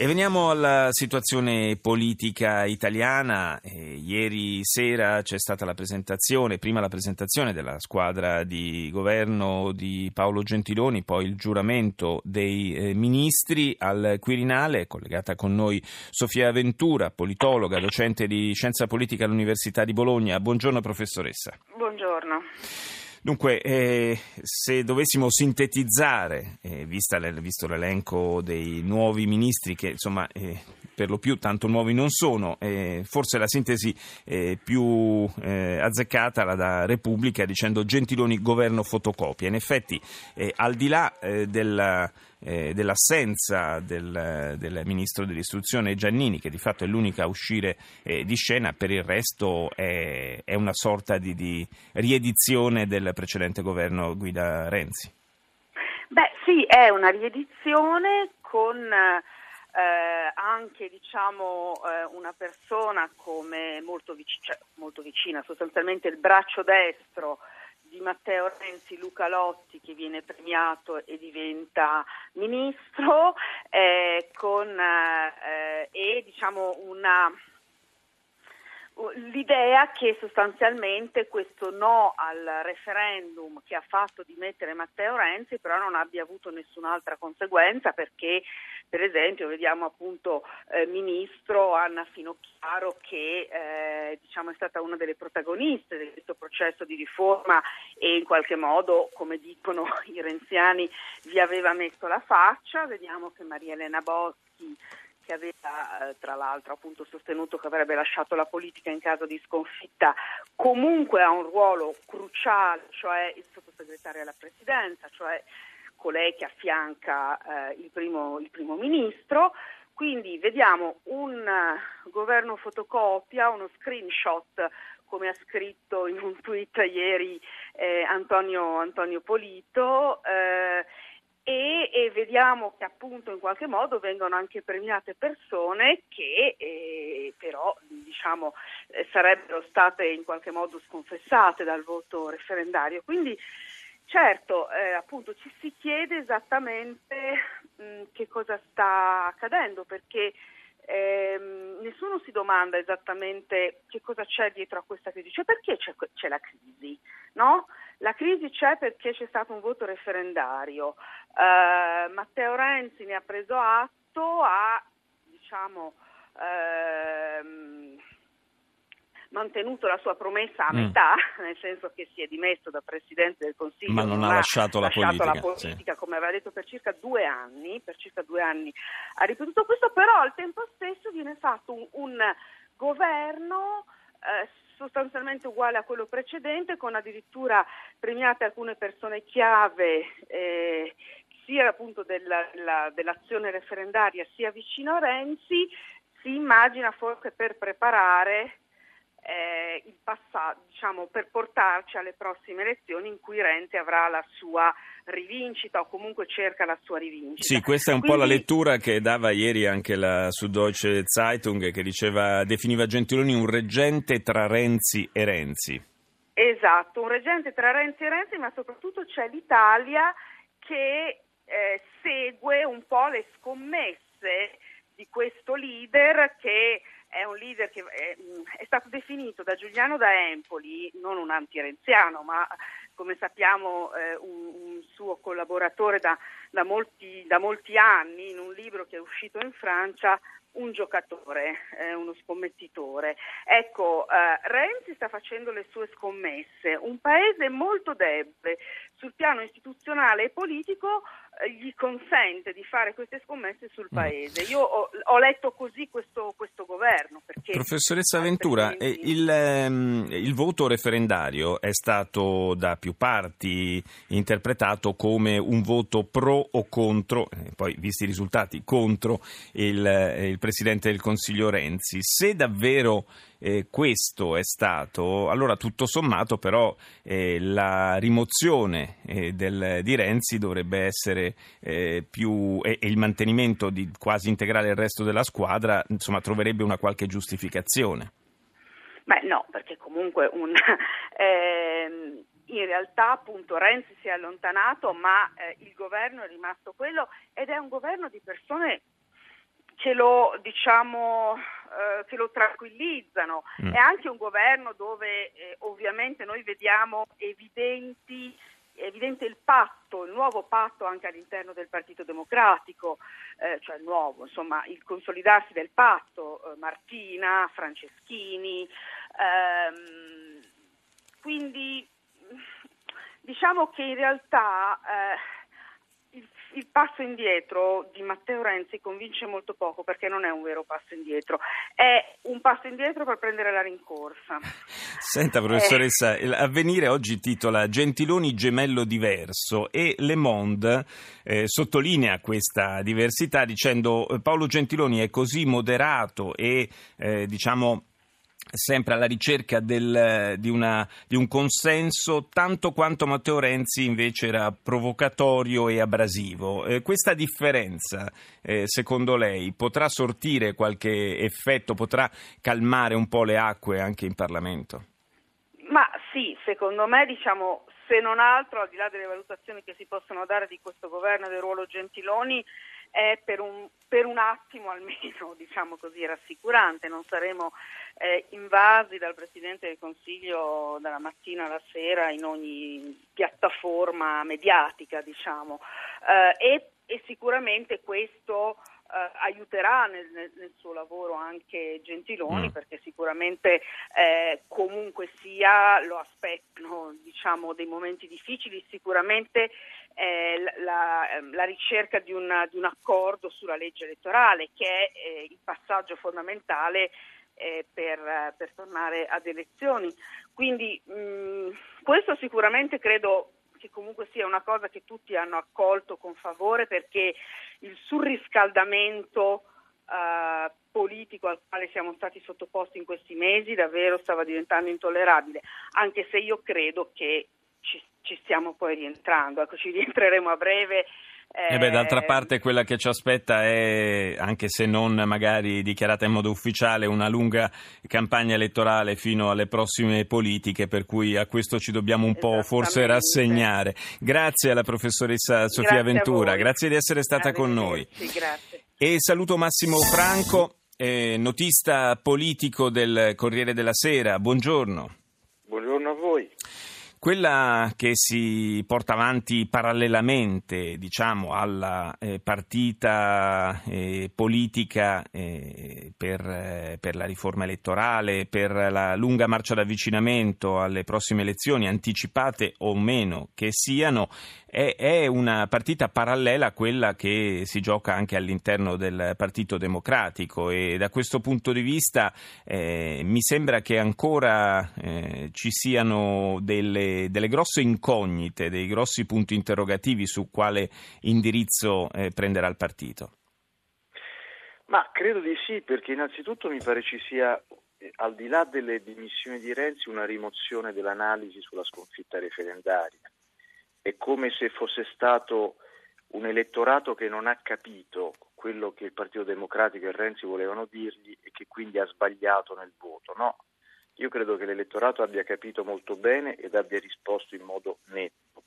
E veniamo alla situazione politica italiana. Eh, ieri sera c'è stata la presentazione, prima la presentazione della squadra di governo di Paolo Gentiloni, poi il giuramento dei eh, ministri al Quirinale, collegata con noi Sofia Ventura, politologa, docente di scienza politica all'Università di Bologna. Buongiorno professoressa. Buongiorno. Dunque, eh, se dovessimo sintetizzare, eh, vista visto l'elenco dei nuovi ministri che insomma eh, per lo più tanto nuovi non sono, eh, forse la sintesi eh, più eh, azzeccata la da Repubblica dicendo Gentiloni governo fotocopia. In effetti, al di là della eh, dell'assenza del, del, ministro dell'istruzione Giannini, che di fatto è l'unica a uscire eh, di scena, per il resto è, è una sorta di, di, riedizione del precedente governo Guida Renzi. Beh sì, è una riedizione con eh, anche diciamo, eh, una persona come molto, vic- cioè, molto vicina, sostanzialmente il braccio destro di Matteo Renzi, Luca Lotti che viene premiato e diventa ministro eh, con, eh, e diciamo una l'idea che sostanzialmente questo no al referendum che ha fatto dimettere Matteo Renzi però non abbia avuto nessun'altra conseguenza perché per esempio vediamo appunto eh, ministro Anna Finocchiaro che eh, diciamo è stata una delle protagoniste di questo processo di riforma e in qualche modo come dicono i renziani vi aveva messo la faccia, vediamo che Maria Elena Boschi che aveva eh, tra l'altro appunto sostenuto che avrebbe lasciato la politica in caso di sconfitta, comunque ha un ruolo cruciale, cioè il sottosegretario alla presidenza, cioè colei che affianca eh, il, primo, il, primo, ministro. Quindi vediamo un uh, governo fotocopia, uno screenshot, come ha scritto in un tweet ieri eh, Antonio, Antonio, Polito. Eh, e, e, vediamo che appunto in qualche modo vengono anche premiate persone che eh, però diciamo, eh, sarebbero state in qualche modo sconfessate dal voto referendario. Quindi certo eh, appunto ci si chiede esattamente mh, che cosa sta accadendo perché ehm, nessuno si domanda esattamente che cosa c'è dietro a questa crisi, cioè perché c'è, c'è la crisi, no? La crisi c'è perché c'è stato un voto referendario. Uh, Matteo Renzi ne ha preso atto, ha diciamo, uh, mantenuto la sua promessa a mm. metà, nel senso che si è dimesso da Presidente del Consiglio. Ma non, ha lasciato, la, lasciato politica, la politica, sì. come aveva detto per circa due anni, per circa due anni ha ripetuto questo, però al tempo stesso viene fatto un, un governo eh, sostanzialmente uguale a quello precedente, con addirittura premiate alcune persone chiave eh, sia appunto della, la, dell'azione referendaria sia vicino a Renzi, si immagina forse per preparare eh, il passato, diciamo, per portarci alle prossime elezioni in cui Renzi avrà la sua rivincita o comunque cerca la sua rivincita. Sì, questa è un Quindi... po' la lettura che dava ieri anche la Süddeutsche Zeitung che diceva, definiva Gentiloni un reggente tra Renzi e Renzi. Esatto, un reggente tra Renzi e Renzi, ma soprattutto c'è l'Italia che eh, segue un po' le scommesse di questo leader che è un leader che è, è, stato definito da Giuliano da Empoli, non un antirenziano, ma come sappiamo eh, un, un, suo collaboratore da, da, molti, da, molti, anni in un libro che è uscito in Francia, un giocatore, eh, uno scommettitore. Ecco, eh, Renzi sta facendo le sue scommesse, un paese molto debole sul piano istituzionale e politico eh, gli consente di fare queste scommesse sul mm. paese. Io ho, ho letto così questo, questo governo. Professoressa Ventura, eh, il, ehm, il, voto referendario è stato da più parti interpretato come un voto pro o contro, eh, poi visti i risultati, contro il, il Presidente del Consiglio Renzi. Se davvero eh, questo è stato, allora tutto sommato però eh, la rimozione eh, del, di Renzi dovrebbe essere eh, più e, e, il mantenimento di quasi integrale il resto della squadra, insomma troverebbe una qualche giustificazione. Beh no, perché comunque un, ehm, in realtà appunto Renzi si è allontanato ma eh, il governo è rimasto quello ed è un governo di persone che lo, diciamo, eh, che lo tranquillizzano. Mm. È anche un governo dove eh, ovviamente noi vediamo evidenti evidente il patto, il nuovo patto anche all'interno del Partito Democratico, eh, cioè il nuovo, insomma, il consolidarsi del patto, eh, Martina, Franceschini, ehm, quindi diciamo che in realtà eh, il, passo indietro di Matteo Renzi convince molto poco perché non è un vero passo indietro, è un passo indietro per prendere la rincorsa. Senta professoressa, eh. Avvenire oggi titola Gentiloni gemello diverso e Le Monde eh, sottolinea questa diversità dicendo Paolo Gentiloni è così moderato e eh, diciamo sempre alla ricerca del, di, una, di, un consenso, tanto quanto Matteo Renzi invece era provocatorio e abrasivo. Eh, questa differenza, eh, secondo lei, potrà sortire qualche effetto, potrà calmare un po' le acque anche in Parlamento? Ma sì, secondo me, diciamo, se non altro, al di là delle valutazioni che si possono dare di questo governo e del ruolo Gentiloni, è per un, per un attimo almeno, diciamo così, rassicurante. Non saremo eh, invasi dal Presidente del Consiglio dalla mattina alla sera in ogni piattaforma mediatica, diciamo. Eh, e, e, sicuramente questo eh, aiuterà nel, nel, suo lavoro anche Gentiloni mm. perché sicuramente eh, comunque sia lo aspettano diciamo, dei momenti difficili, sicuramente eh, la, ehm, la, ricerca di, una, di, un accordo sulla legge elettorale che è eh, il passaggio fondamentale eh, per, per, tornare ad elezioni. Quindi mh, questo sicuramente credo che comunque sia una cosa che tutti hanno accolto con favore perché il surriscaldamento eh, politico al quale siamo stati sottoposti in questi mesi davvero stava diventando intollerabile, anche se io credo che ci, ci stiamo poi rientrando, ecco, ci rientreremo a breve eh beh, d'altra parte quella che ci aspetta è, anche se non magari dichiarata in modo ufficiale, una lunga campagna elettorale fino alle prossime politiche, per cui a questo ci dobbiamo un po' forse rassegnare. Grazie alla professoressa Sofia grazie Ventura, grazie di essere stata con noi. Grazie. E saluto Massimo Franco, eh, notista politico del Corriere della Sera. Buongiorno. Buongiorno a voi. Quella che si porta avanti parallelamente diciamo, alla eh, partita eh, politica eh, per, eh, per, la riforma elettorale, per la lunga marcia d'avvicinamento alle prossime elezioni, anticipate o meno che siano, è, è, una partita parallela a quella che si gioca anche all'interno del Partito Democratico. E da questo punto di vista eh, mi sembra che ancora eh, ci siano delle, delle, grosse incognite, dei grossi punti interrogativi su quale indirizzo eh, prenderà il partito. Ma credo di sì, perché innanzitutto mi pare ci sia, eh, al di là delle dimissioni di Renzi, una rimozione dell'analisi sulla sconfitta referendaria è come se fosse stato un elettorato che non ha capito quello che il Partito Democratico e Renzi volevano dirgli e che quindi ha sbagliato nel voto. No, io credo che l'elettorato abbia capito molto bene ed abbia risposto in modo netto.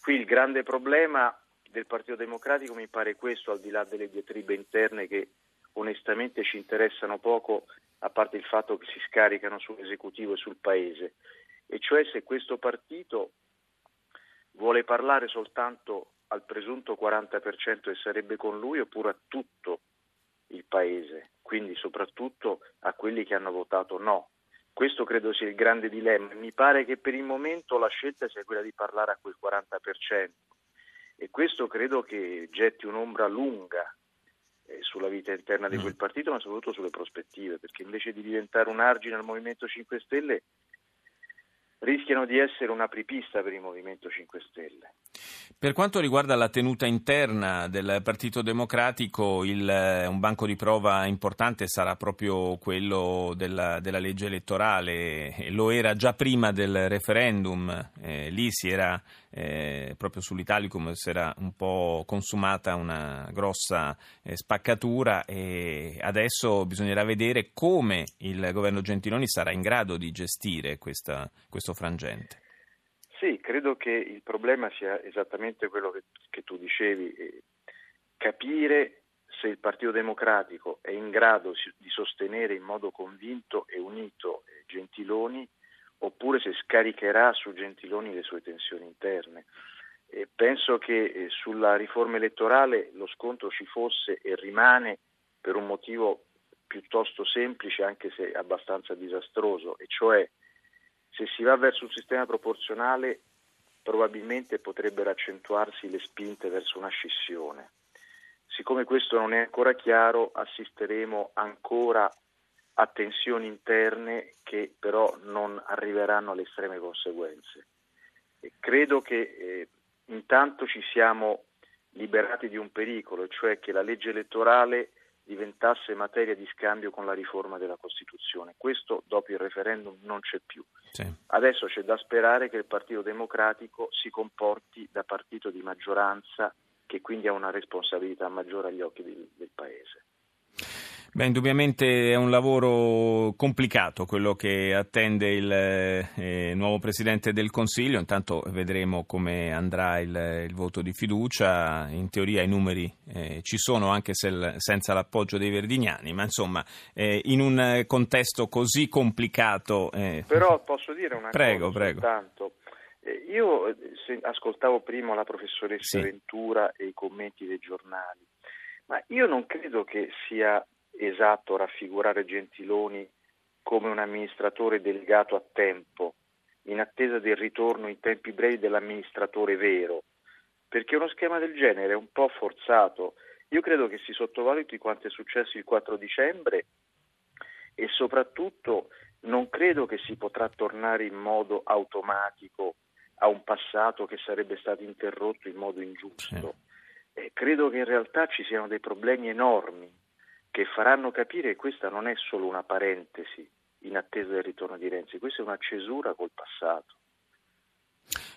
Qui il grande problema del Partito Democratico mi pare questo, al di là delle diatribe interne che onestamente ci interessano poco, a parte il fatto che si scaricano sull'esecutivo e sul Paese, e cioè se questo partito vuole parlare soltanto al presunto 40% e sarebbe con lui oppure a tutto il Paese, quindi soprattutto a quelli che hanno votato no. Questo credo sia il grande dilemma. Mi pare che per il momento la scelta sia quella di parlare a quel 40% e questo credo che getti un'ombra lunga eh, sulla vita interna di mm. quel partito, ma soprattutto sulle prospettive, perché invece di diventare un argine al Movimento 5 Stelle rischiano di essere un'apripista per il Movimento 5 Stelle. Per quanto riguarda la tenuta interna del Partito Democratico, il, eh, un banco di prova importante sarà proprio quello della, della legge elettorale. Lo era già prima del referendum, eh, lì si era eh, proprio sull'Italicum si era un po' consumata una grossa eh, spaccatura e adesso bisognerà vedere come il governo Gentiloni sarà in grado di gestire questa, questo frangente. Sì, credo che il problema sia esattamente quello che, che tu dicevi, eh, capire se il Partito Democratico è in grado di sostenere in modo convinto e unito eh, Gentiloni oppure se scaricherà su Gentiloni le sue tensioni interne. E penso che eh, sulla riforma elettorale lo scontro ci fosse e rimane per un motivo piuttosto semplice anche se abbastanza disastroso, e cioè se si va verso un sistema proporzionale probabilmente potrebbero accentuarsi le spinte verso una scissione. Siccome questo non è ancora chiaro, assisteremo ancora a tensioni interne che però non arriveranno alle estreme conseguenze. E credo che eh, intanto ci siamo liberati di un pericolo, cioè che la legge elettorale diventasse materia di scambio con la riforma della Costituzione. Questo dopo il referendum non c'è più. Sì. Adesso c'è da sperare che il Partito Democratico si comporti da partito di maggioranza che quindi ha una responsabilità maggiore agli occhi del, del Paese. Beh, indubbiamente è un lavoro complicato quello che attende il eh, nuovo Presidente del Consiglio, intanto vedremo come andrà il, il voto di fiducia, in teoria i numeri eh, ci sono anche se, senza l'appoggio dei Verdignani, ma insomma eh, in un contesto così complicato... Eh, Però posso dire una prego, cosa prego. soltanto. Eh, io ascoltavo prima la professoressa sì. Ventura e i commenti dei giornali, ma io non credo che sia esatto raffigurare Gentiloni come un amministratore delegato a tempo, in attesa del ritorno in tempi brevi dell'amministratore vero, perché uno schema del genere è un po' forzato. Io credo che si sottovaluti quanto è successo il 4 dicembre e soprattutto non credo che si potrà tornare in modo automatico a un passato che sarebbe stato interrotto in modo ingiusto. Eh, credo che in realtà ci siano dei problemi enormi che faranno capire che questa non è solo una parentesi in attesa del ritorno di Renzi, questa è una cesura col passato.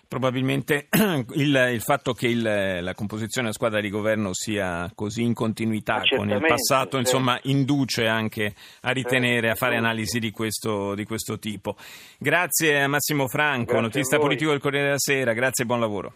Probabilmente il, il fatto che il, la composizione della squadra di governo sia così in continuità con il passato, insomma, induce anche a ritenere, a fare analisi di questo, di questo tipo. Grazie a Massimo Franco, Grazie notista politico del Corriere della Sera, grazie e buon lavoro.